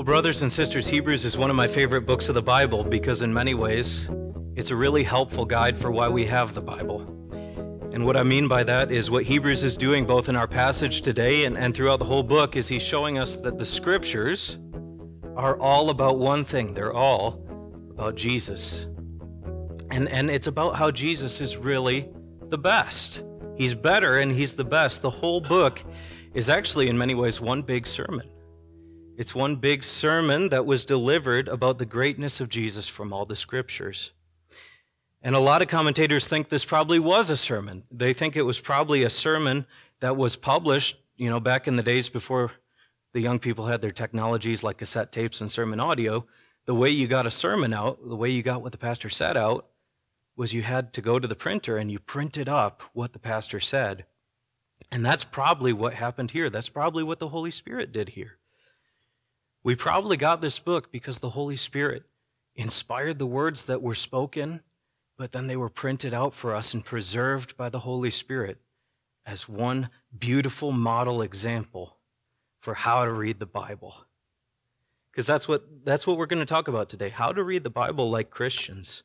Well, brothers and sisters, Hebrews is one of my favorite books of the Bible because, in many ways, it's a really helpful guide for why we have the Bible. And what I mean by that is what Hebrews is doing both in our passage today and, and throughout the whole book is he's showing us that the scriptures are all about one thing. They're all about Jesus. And, and it's about how Jesus is really the best. He's better and he's the best. The whole book is actually, in many ways, one big sermon. It's one big sermon that was delivered about the greatness of Jesus from all the scriptures. And a lot of commentators think this probably was a sermon. They think it was probably a sermon that was published, you know, back in the days before the young people had their technologies like cassette tapes and sermon audio. The way you got a sermon out, the way you got what the pastor said out, was you had to go to the printer and you printed up what the pastor said. And that's probably what happened here. That's probably what the Holy Spirit did here. We probably got this book because the Holy Spirit inspired the words that were spoken, but then they were printed out for us and preserved by the Holy Spirit as one beautiful model example for how to read the Bible. Because that's what, that's what we're going to talk about today how to read the Bible like Christians.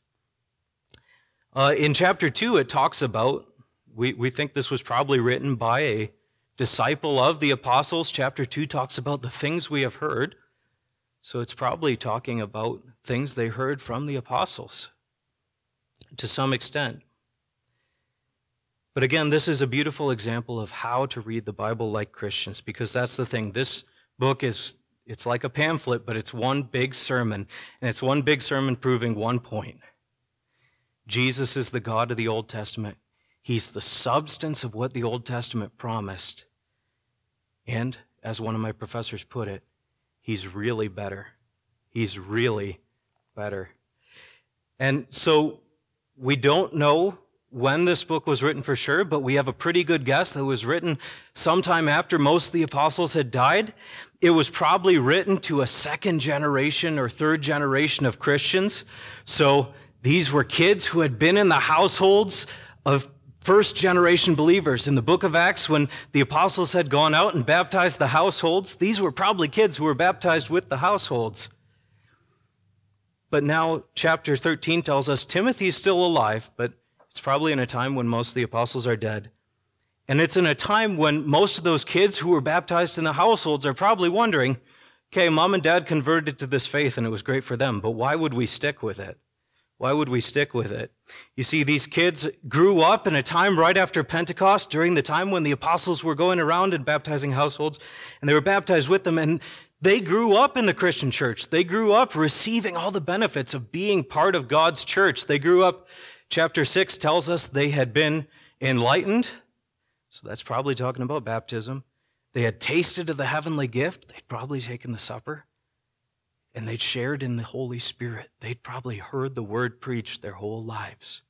Uh, in chapter 2, it talks about, we, we think this was probably written by a disciple of the apostles. Chapter 2 talks about the things we have heard. So it's probably talking about things they heard from the apostles to some extent. But again, this is a beautiful example of how to read the Bible like Christians because that's the thing. This book is it's like a pamphlet, but it's one big sermon, and it's one big sermon proving one point. Jesus is the God of the Old Testament. He's the substance of what the Old Testament promised. And as one of my professors put it, He's really better. He's really better. And so we don't know when this book was written for sure, but we have a pretty good guess that it was written sometime after most of the apostles had died. It was probably written to a second generation or third generation of Christians. So these were kids who had been in the households of first generation believers. In the book of Acts, when the apostles had gone out and baptized the households, these were probably kids who were baptized with the households. But now, chapter 13 tells us Timothy is still alive, but it's probably in a time when most of the apostles are dead. And it's in a time when most of those kids who were baptized in the households are probably wondering, okay, mom and dad converted to this faith and it was great for them, but why would we stick with it? Why would we stick with it? You see, these kids grew up in a time right after Pentecost, during the time when the apostles were going around and baptizing households, and they were baptized with them, and they grew up in the Christian church. They grew up receiving all the benefits of being part of God's church. They grew up, chapter 6 tells us they had been enlightened. So that's probably talking about baptism. They had tasted of the heavenly gift. They'd probably taken the supper and they'd shared in the Holy Spirit. They'd probably heard the word preached their whole lives.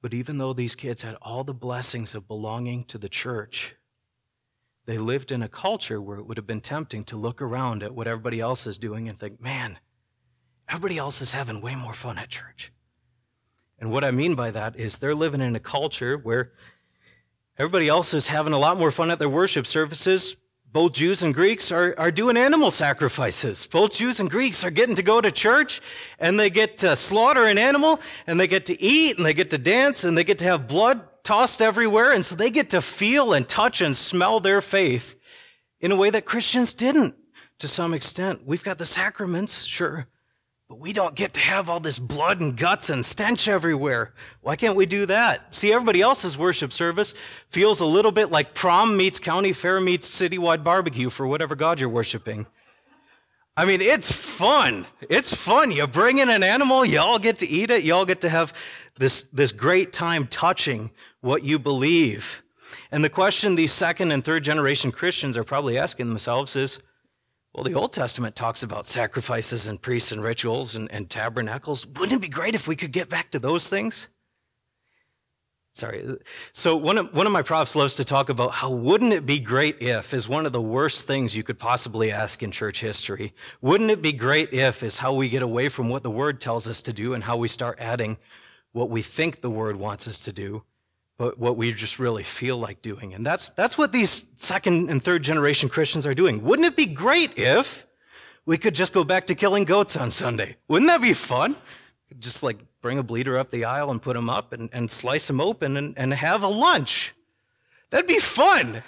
But even though these kids had all the blessings of belonging to the church, they lived in a culture where it would have been tempting to look around at what everybody else is doing and think, man, everybody else is having way more fun at church. And what I mean by that is they're living in a culture where everybody else is having a lot more fun at their worship services, both Jews and Greeks are, are doing animal sacrifices. Both Jews and Greeks are getting to go to church and they get to slaughter an animal and they get to eat and they get to dance and they get to have blood tossed everywhere. And so they get to feel and touch and smell their faith in a way that Christians didn't to some extent. We've got the sacraments, sure, but we don't get to have all this blood and guts and stench everywhere. Why can't we do that? See, everybody else's worship service feels a little bit like prom meets county fair meets citywide barbecue for whatever God you're worshiping. I mean, it's fun. It's fun. You bring in an animal, you all get to eat it, you all get to have this, this great time touching what you believe. And the question these second and third generation Christians are probably asking themselves is, well, the Old Testament talks about sacrifices and priests and rituals and, and, tabernacles. Wouldn't it be great if we could get back to those things? Sorry. So one of, one of my profs loves to talk about how wouldn't it be great if is one of the worst things you could possibly ask in church history. Wouldn't it be great if is how we get away from what the word tells us to do and how we start adding what we think the word wants us to do but what we just really feel like doing. And that's, that's what these second and third generation Christians are doing. Wouldn't it be great if We could just go back to killing goats on Sunday. Wouldn't that be fun? Just like bring a bleeder up the aisle and put them up and, and slice them open and, and have a lunch. That'd be fun.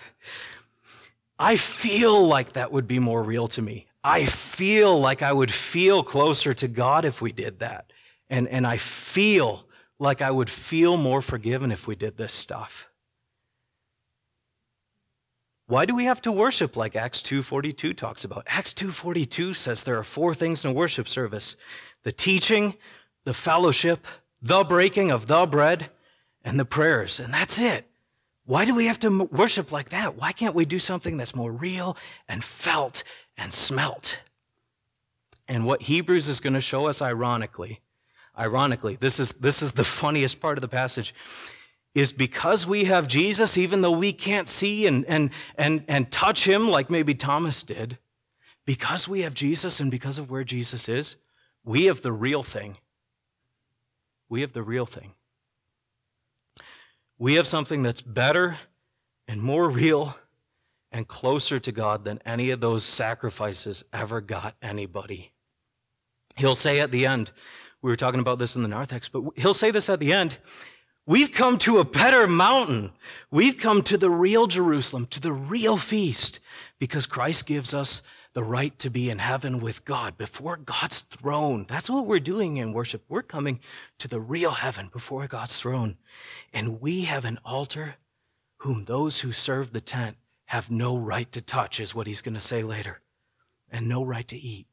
I feel like that would be more real to me. I feel like I would feel closer to God if we did that. And, and I feel like I would feel more forgiven if we did this stuff. Why do we have to worship like Acts 2:42 talks about? Acts 2:42 says there are four things in worship service: the teaching, the fellowship, the breaking of the bread, and the prayers. And that's it. Why do we have to worship like that? Why can't we do something that's more real and felt and smelt? And what Hebrews is going to show us ironically, ironically, this is, this is the funniest part of the passage, is because we have Jesus, even though we can't see and, and, and, and touch him like maybe Thomas did, because we have Jesus and because of where Jesus is, we have the real thing. We have the real thing. We have something that's better and more real and closer to God than any of those sacrifices ever got anybody. He'll say at the end, we were talking about this in the narthex, but he'll say this at the end. We've come to a better mountain. We've come to the real Jerusalem, to the real feast, because Christ gives us the right to be in heaven with God before God's throne. That's what we're doing in worship. We're coming to the real heaven before God's throne. And we have an altar whom those who serve the tent have no right to touch, is what he's going to say later, and no right to eat.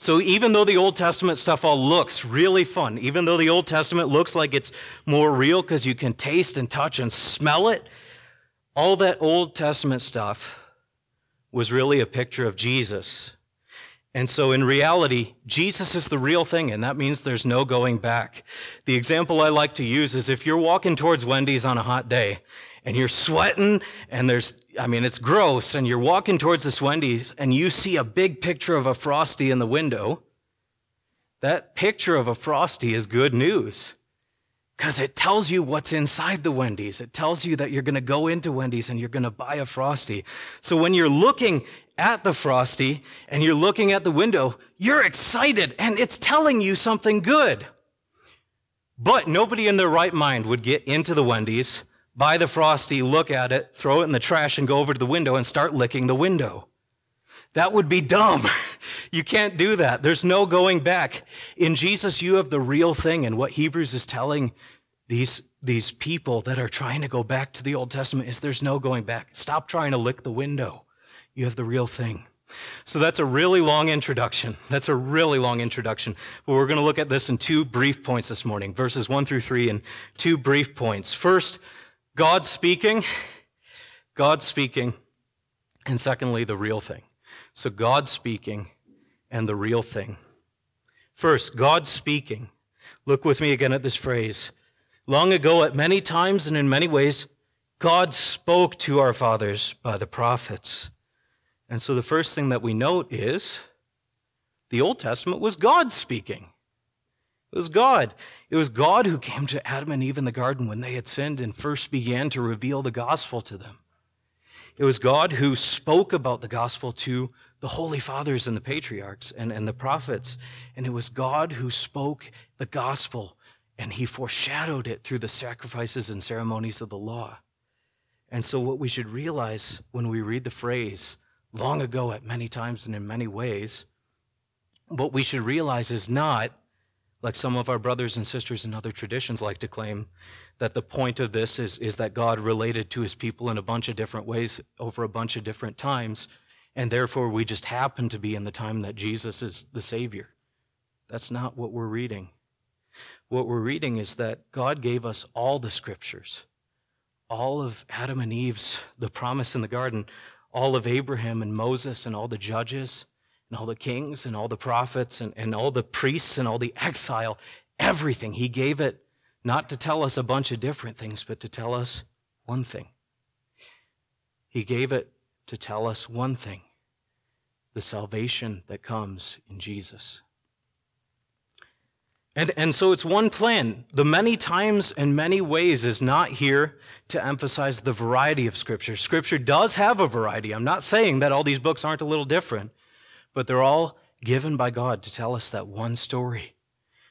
So even though the Old Testament stuff all looks really fun, even though the Old Testament looks like it's more real because you can taste and touch and smell it, all that Old Testament stuff was really a picture of Jesus. And so in reality, Jesus is the real thing, and that means there's no going back. The example I like to use is if you're walking towards Wendy's on a hot day and you're sweating and there's, I mean, it's gross and you're walking towards this Wendy's and you see a big picture of a Frosty in the window, that picture of a Frosty is good news because it tells you what's inside the Wendy's. It tells you that you're going to go into Wendy's and you're going to buy a Frosty. So when you're looking at the Frosty and you're looking at the window, you're excited and it's telling you something good. But nobody in their right mind would get into the Wendy's, buy the Frosty, look at it, throw it in the trash and go over to the window and start licking the window. That would be dumb. you can't do that. There's no going back. In Jesus, you have the real thing. And what Hebrews is telling these, these people that are trying to go back to the Old Testament is there's no going back. Stop trying to lick the window. You have the real thing. So that's a really long introduction. That's a really long introduction. But we're going to look at this in two brief points this morning, verses one through three, and two brief points. First, God speaking, God speaking, and secondly, the real thing. So God speaking and the real thing. First, God speaking. Look with me again at this phrase. Long ago, at many times and in many ways, God spoke to our fathers by the prophets. And so the first thing that we note is the Old Testament was God speaking. It was God. It was God who came to Adam and Eve in the garden when they had sinned and first began to reveal the gospel to them. It was God who spoke about the gospel to the holy fathers and the patriarchs and, and the prophets. And it was God who spoke the gospel and he foreshadowed it through the sacrifices and ceremonies of the law. And so, what we should realize when we read the phrase, long ago at many times and in many ways, what we should realize is not, like some of our brothers and sisters in other traditions like to claim, that the point of this is, is that God related to his people in a bunch of different ways over a bunch of different times, and therefore we just happen to be in the time that Jesus is the Savior. That's not what we're reading. What we're reading is that God gave us all the scriptures, all of Adam and Eve's, the promise in the garden, all of Abraham and Moses and all the judges and all the kings and all the prophets and, and all the priests and all the exile, everything. He gave it not to tell us a bunch of different things, but to tell us one thing. He gave it to tell us one thing the salvation that comes in Jesus. And, and so it's one plan. The many times and many ways is not here to emphasize the variety of Scripture. Scripture does have a variety. I'm not saying that all these books aren't a little different, but they're all given by God to tell us that one story.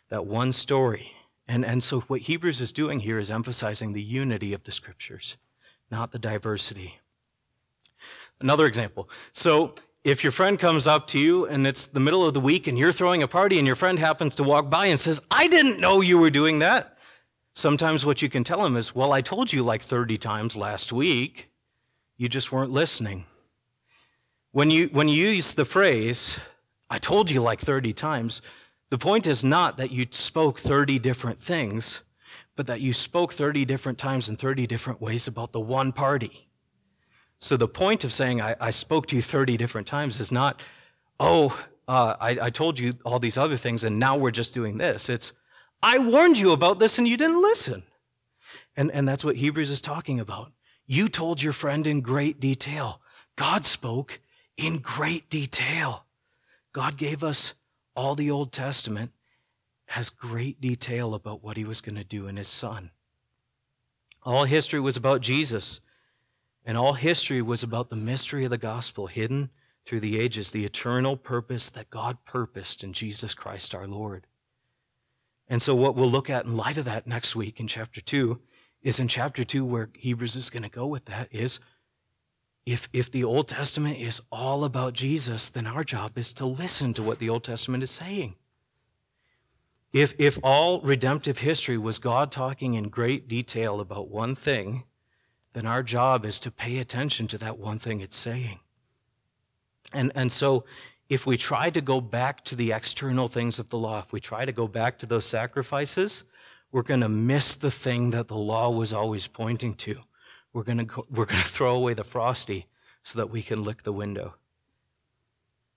That one story. And, and so what Hebrews is doing here is emphasizing the unity of the scriptures, not the diversity. Another example. So if your friend comes up to you and it's the middle of the week and you're throwing a party and your friend happens to walk by and says, I didn't know you were doing that. Sometimes what you can tell him is, Well, I told you like 30 times last week. You just weren't listening. When you, when you use the phrase, I told you like 30 times, the point is not that you spoke 30 different things, but that you spoke 30 different times in 30 different ways about the one party. So the point of saying I, I spoke to you 30 different times is not, oh, uh, I, I told you all these other things and now we're just doing this. It's, I warned you about this and you didn't listen. And, and that's what Hebrews is talking about. You told your friend in great detail. God spoke in great detail. God gave us all the Old Testament has great detail about what he was going to do in his son. All history was about Jesus. And all history was about the mystery of the gospel hidden through the ages, the eternal purpose that God purposed in Jesus Christ our Lord. And so, what we'll look at in light of that next week in chapter 2 is in chapter 2, where Hebrews is going to go with that, is if, if the Old Testament is all about Jesus, then our job is to listen to what the Old Testament is saying. If, if all redemptive history was God talking in great detail about one thing, then our job is to pay attention to that one thing it's saying. And, and so, if we try to go back to the external things of the law, if we try to go back to those sacrifices, we're going to miss the thing that the law was always pointing to. We're going to we're going to throw away the frosty so that we can lick the window.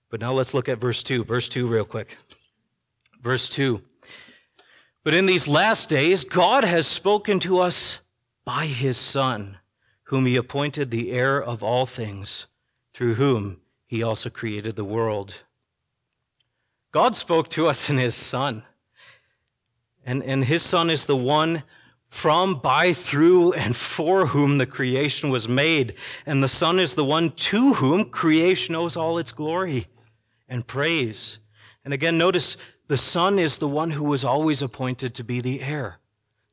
But now let's look at verse 2. Verse 2 real quick. Verse 2. But in these last days God has spoken to us by his son whom he appointed the heir of all things, through whom he also created the world. God spoke to us in his Son. And, and his Son is the one from, by, through, and for whom the creation was made. And the Son is the one to whom creation owes all its glory and praise. And again, notice the Son is the one who was always appointed to be the heir.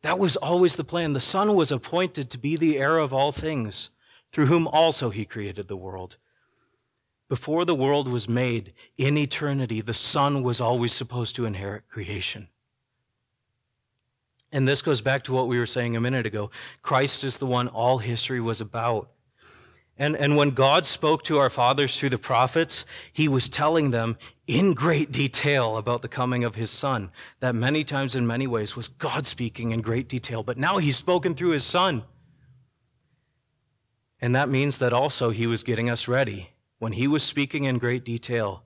That was always the plan. The Son was appointed to be the heir of all things, through whom also he created the world. Before the world was made, in eternity, the Son was always supposed to inherit creation. And this goes back to what we were saying a minute ago. Christ is the one all history was about. And, and when God spoke to our fathers through the prophets, he was telling them in great detail about the coming of his son. That many times, in many ways, was God speaking in great detail. But now he's spoken through his son. And that means that also he was getting us ready. When he was speaking in great detail,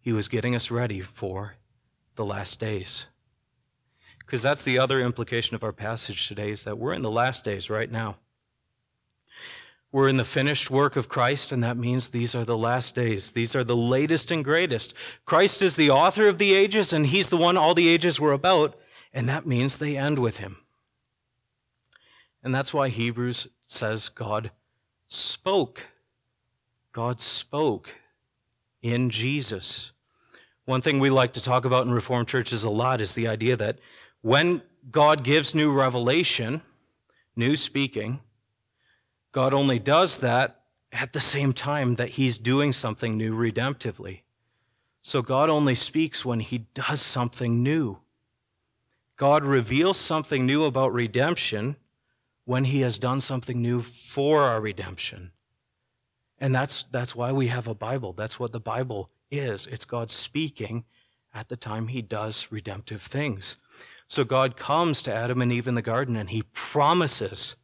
he was getting us ready for the last days. Because that's the other implication of our passage today is that we're in the last days right now. We're in the finished work of Christ, and that means these are the last days. These are the latest and greatest. Christ is the author of the ages, and he's the one all the ages were about, and that means they end with him. And that's why Hebrews says God spoke. God spoke in Jesus. One thing we like to talk about in Reformed churches a lot is the idea that when God gives new revelation, new speaking, God only does that at the same time that he's doing something new redemptively. So God only speaks when he does something new. God reveals something new about redemption when he has done something new for our redemption. And that's, that's why we have a Bible. That's what the Bible is. It's God speaking at the time he does redemptive things. So God comes to Adam and Eve in the garden and he promises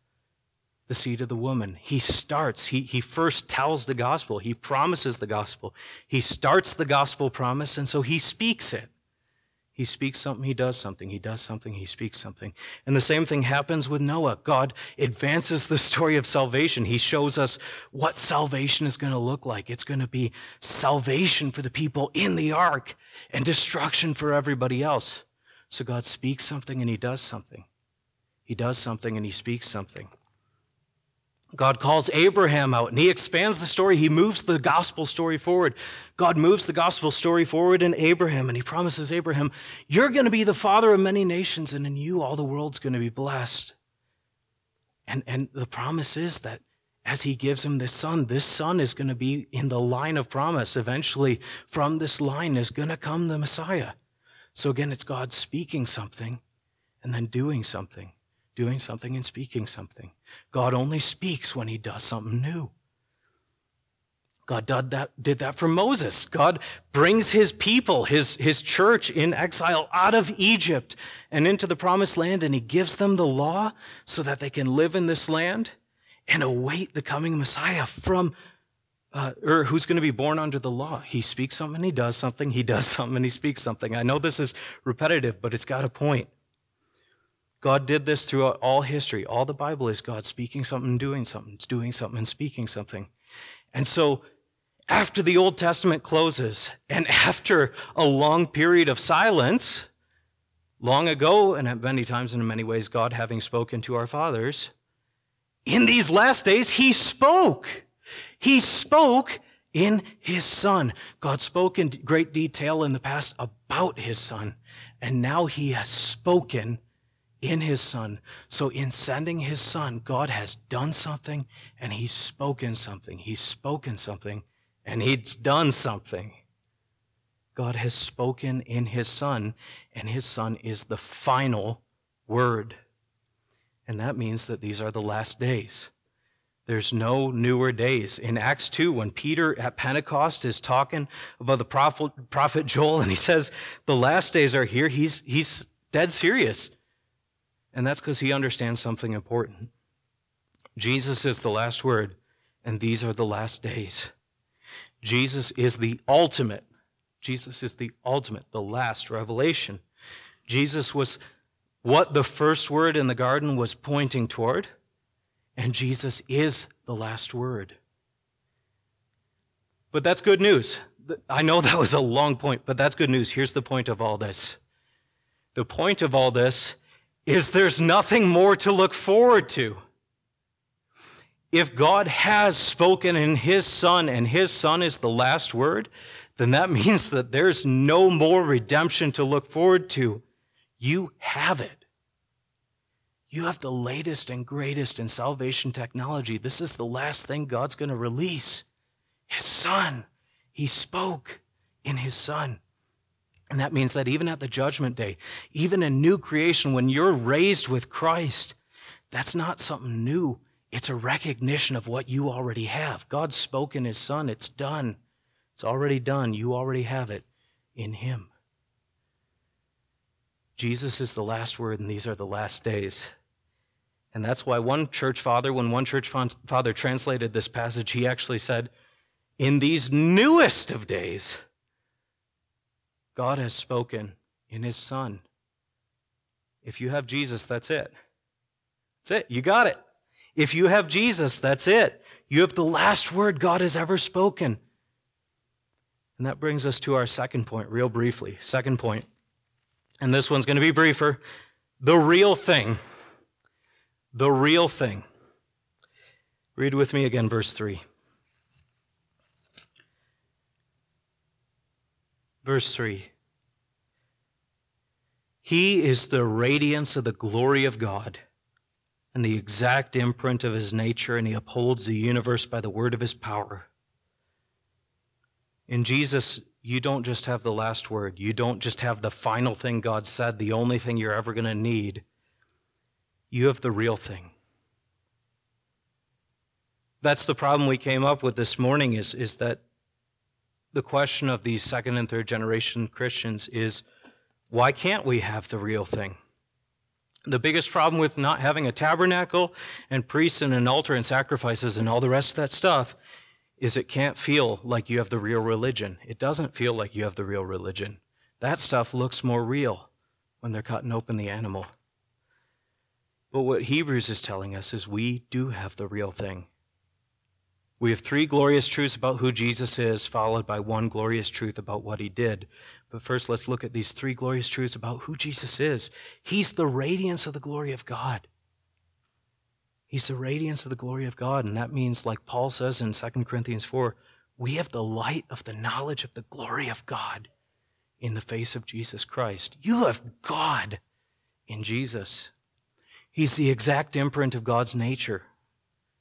the seed of the woman. He starts, he, he first tells the gospel, he promises the gospel. He starts the gospel promise, and so he speaks it. He speaks something, he does something, he does something, he speaks something. And the same thing happens with Noah. God advances the story of salvation. He shows us what salvation is going to look like. It's going to be salvation for the people in the ark and destruction for everybody else. So God speaks something and he does something. He does something and he speaks something. God calls Abraham out and he expands the story. He moves the gospel story forward. God moves the gospel story forward in Abraham and he promises Abraham, You're going to be the father of many nations, and in you all the world's going to be blessed. And, and the promise is that as he gives him this son, this son is going to be in the line of promise. Eventually, from this line is going to come the Messiah. So again, it's God speaking something and then doing something, doing something and speaking something. God only speaks when he does something new. God did that, did that for Moses. God brings his people, his, his church in exile out of Egypt and into the promised land, and he gives them the law so that they can live in this land and await the coming Messiah from, uh, or who's going to be born under the law. He speaks something, he does something, he does something, and he speaks something. I know this is repetitive, but it's got a point. God did this throughout all history. All the Bible is God speaking something doing something, doing something and speaking something. And so, after the Old Testament closes, and after a long period of silence, long ago, and at many times and in many ways, God having spoken to our fathers, in these last days, He spoke. He spoke in His Son. God spoke in great detail in the past about His Son, and now He has spoken in his son. So in sending his son, God has done something and he's spoken something. He's spoken something and he's done something. God has spoken in his son and his son is the final word. And that means that these are the last days. There's no newer days. In Acts 2, when Peter at Pentecost is talking about the prophet, prophet Joel and he says, the last days are here, he's, he's dead serious. And that's because he understands something important. Jesus is the last word, and these are the last days. Jesus is the ultimate. Jesus is the ultimate, the last revelation. Jesus was what the first word in the garden was pointing toward, and Jesus is the last word. But that's good news. I know that was a long point, but that's good news. Here's the point of all this. The point of all this is there's nothing more to look forward to. If God has spoken in His Son and His Son is the last word, then that means that there's no more redemption to look forward to. You have it. You have the latest and greatest in salvation technology. This is the last thing God's going to release. His Son. He spoke in His Son. And that means that even at the judgment day, even a new creation, when you're raised with Christ, that's not something new. It's a recognition of what you already have. God spoke in His Son. It's done. It's already done. You already have it in Him. Jesus is the last word, and these are the last days. And that's why one church father, when one church father translated this passage, he actually said, In these newest of days, God has spoken in his Son. If you have Jesus, that's it. That's it. You got it. If you have Jesus, that's it. You have the last word God has ever spoken. And that brings us to our second point, real briefly. Second point. And this one's going to be briefer. The real thing. The real thing. Read with me again, verse 3. Verse 3 He is the radiance of the glory of God and the exact imprint of his nature, and he upholds the universe by the word of his power. In Jesus, you don't just have the last word. You don't just have the final thing God said, the only thing you're ever going to need. You have the real thing. That's the problem we came up with this morning is, is that the question of these second and third generation Christians is why can't we have the real thing? The biggest problem with not having a tabernacle and priests and an altar and sacrifices and all the rest of that stuff is it can't feel like you have the real religion. It doesn't feel like you have the real religion. That stuff looks more real when they're cutting open the animal. But what Hebrews is telling us is we do have the real thing. We have three glorious truths about who Jesus is, followed by one glorious truth about what he did. But first, let's look at these three glorious truths about who Jesus is. He's the radiance of the glory of God. He's the radiance of the glory of God. And that means, like Paul says in 2 Corinthians 4, we have the light of the knowledge of the glory of God in the face of Jesus Christ. You have God in Jesus. He's the exact imprint of God's nature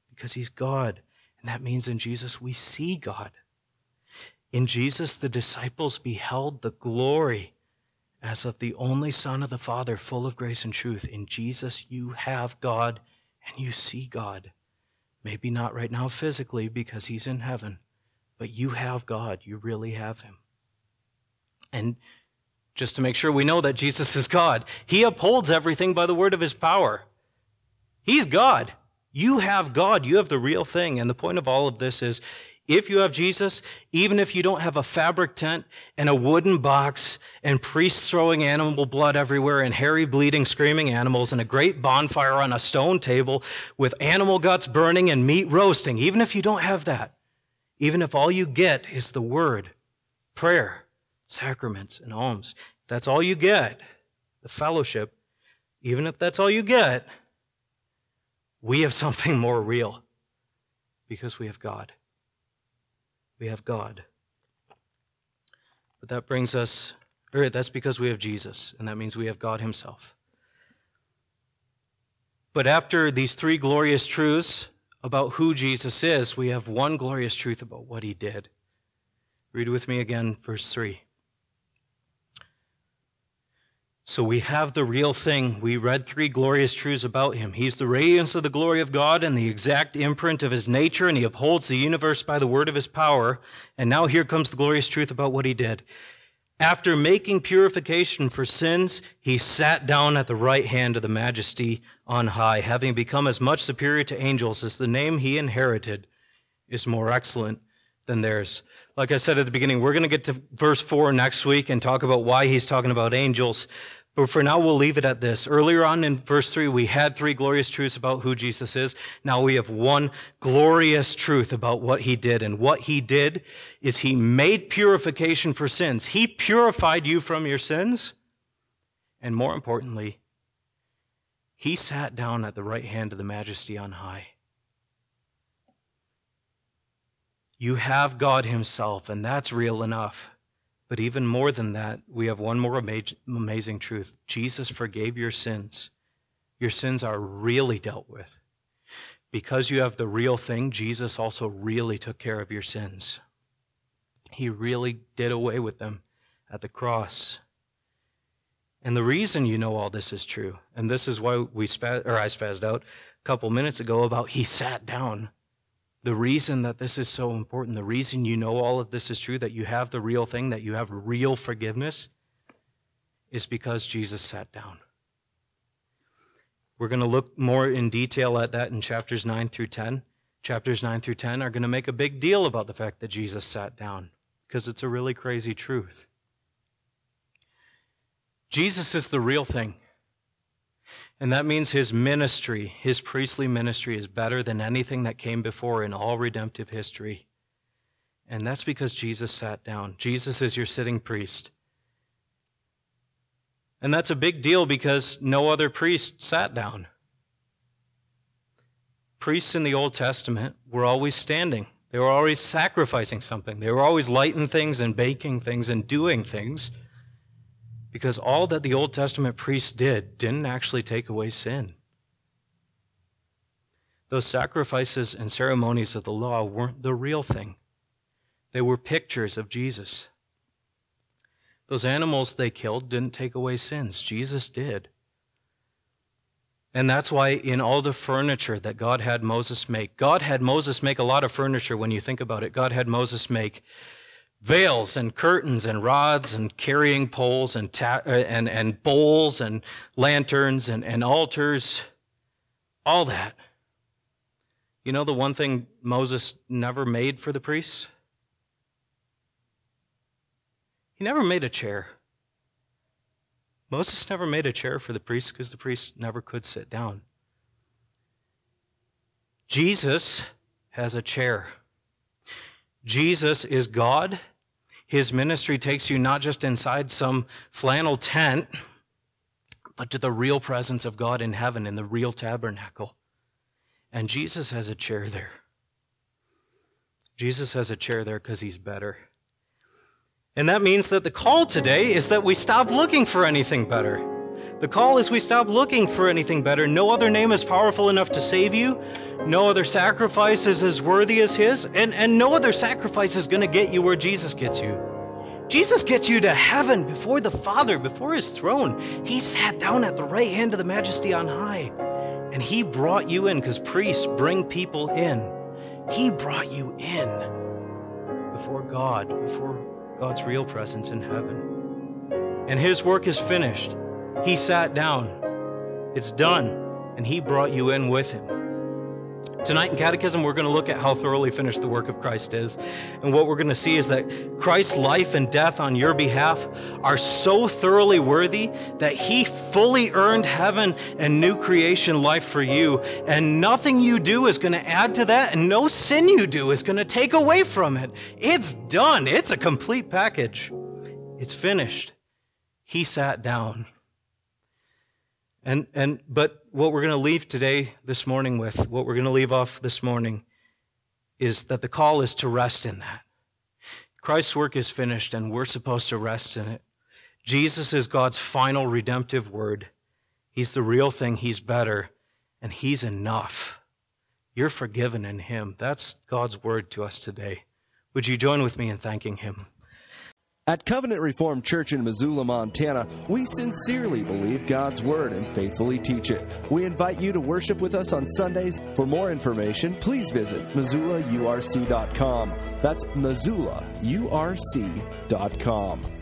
because he's God. And that means in Jesus we see God. In Jesus, the disciples beheld the glory as of the only Son of the Father, full of grace and truth. In Jesus, you have God and you see God. Maybe not right now physically because he's in heaven, but you have God. You really have him. And just to make sure we know that Jesus is God, he upholds everything by the word of his power. He's God. You have God. You have the real thing. And the point of all of this is if you have Jesus, even if you don't have a fabric tent and a wooden box and priests throwing animal blood everywhere and hairy, bleeding, screaming animals and a great bonfire on a stone table with animal guts burning and meat roasting, even if you don't have that, even if all you get is the word, prayer, sacraments, and alms, if that's all you get, the fellowship, even if that's all you get, we have something more real because we have God we have God. But that brings us, or that's because we have Jesus, and that means we have God Himself. But after these three glorious truths about who Jesus is, we have one glorious truth about what He did. Read with me again, verse 3. So we have the real thing. We read three glorious truths about him. He's the radiance of the glory of God and the exact imprint of his nature, and he upholds the universe by the word of his power. And now here comes the glorious truth about what he did. After making purification for sins, he sat down at the right hand of the majesty on high, having become as much superior to angels as the name he inherited is more excellent than theirs. Like I said at the beginning, we're going to get to verse 4 next week and talk about why he's talking about angels. But for now, we'll leave it at this. Earlier on in verse 3, we had three glorious truths about who Jesus is. Now we have one glorious truth about what he did. And what he did is he made purification for sins. He purified you from your sins. And more importantly, he sat down at the right hand of the majesty on high. You have God himself, and that's real enough. But even more than that, we have one more amazing truth Jesus forgave your sins. Your sins are really dealt with. Because you have the real thing, Jesus also really took care of your sins. He really did away with them at the cross. And the reason you know all this is true, and this is why we spaz, or I spazzed out a couple minutes ago about he sat down the reason that this is so important, the reason you know all of this is true, that you have the real thing, that you have real forgiveness, is because Jesus sat down. We're going to look more in detail at that in chapters 9 through 10. Chapters 9 through 10 are going to make a big deal about the fact that Jesus sat down because it's a really crazy truth. Jesus is the real thing. And that means his ministry, his priestly ministry, is better than anything that came before in all redemptive history. And that's because Jesus sat down. Jesus is your sitting priest. And that's a big deal because no other priest sat down. Priests in the Old Testament were always standing. They were always sacrificing something. They were always lighting things and baking things and doing things because all that the Old Testament priests did didn't actually take away sin. Those sacrifices and ceremonies of the law weren't the real thing, they were pictures of Jesus. Those animals they killed didn't take away sins, Jesus did. And that's why in all the furniture that God had Moses make, God had Moses make a lot of furniture when you think about it. God had Moses make veils and curtains and rods and carrying poles and, ta- uh, and, and bowls and lanterns and, and altars, all that. You know the one thing Moses never made for the priests? He never made a chair. Moses never made a chair for the priests because the priests never could sit down. Jesus has a chair. Jesus is God his ministry takes you not just inside some flannel tent, but to the real presence of God in heaven, in the real tabernacle. And Jesus has a chair there. Jesus has a chair there because he's better. And that means that the call today is that we stop looking for anything better. The call is we stop looking for anything better. No other name is powerful enough to save you. No other sacrifice is as worthy as his. And, and no other sacrifice is going to get you where Jesus gets you. Jesus gets you to heaven before the Father, before his throne. He sat down at the right hand of the majesty on high. And he brought you in because priests bring people in. He brought you in before God, before God's real presence in heaven. And his work is finished. He sat down. It's done. And he brought you in with him. Tonight in Catechism, we're going to look at how thoroughly finished the work of Christ is. And what we're going to see is that Christ's life and death on your behalf are so thoroughly worthy that he fully earned heaven and new creation life for you. And nothing you do is going to add to that, and no sin you do is going to take away from it. It's done, it's a complete package. It's finished. He sat down. And, and, but what we're going to leave today, this morning with, what we're going to leave off this morning is that the call is to rest in that. Christ's work is finished and we're supposed to rest in it. Jesus is God's final redemptive word. He's the real thing. He's better and he's enough. You're forgiven in him. That's God's word to us today. Would you join with me in thanking him? At Covenant Reformed Church in Missoula, Montana, we sincerely believe God's Word and faithfully teach it. We invite you to worship with us on Sundays. For more information, please visit MissoulaURC.com. That's MissoulaURC.com.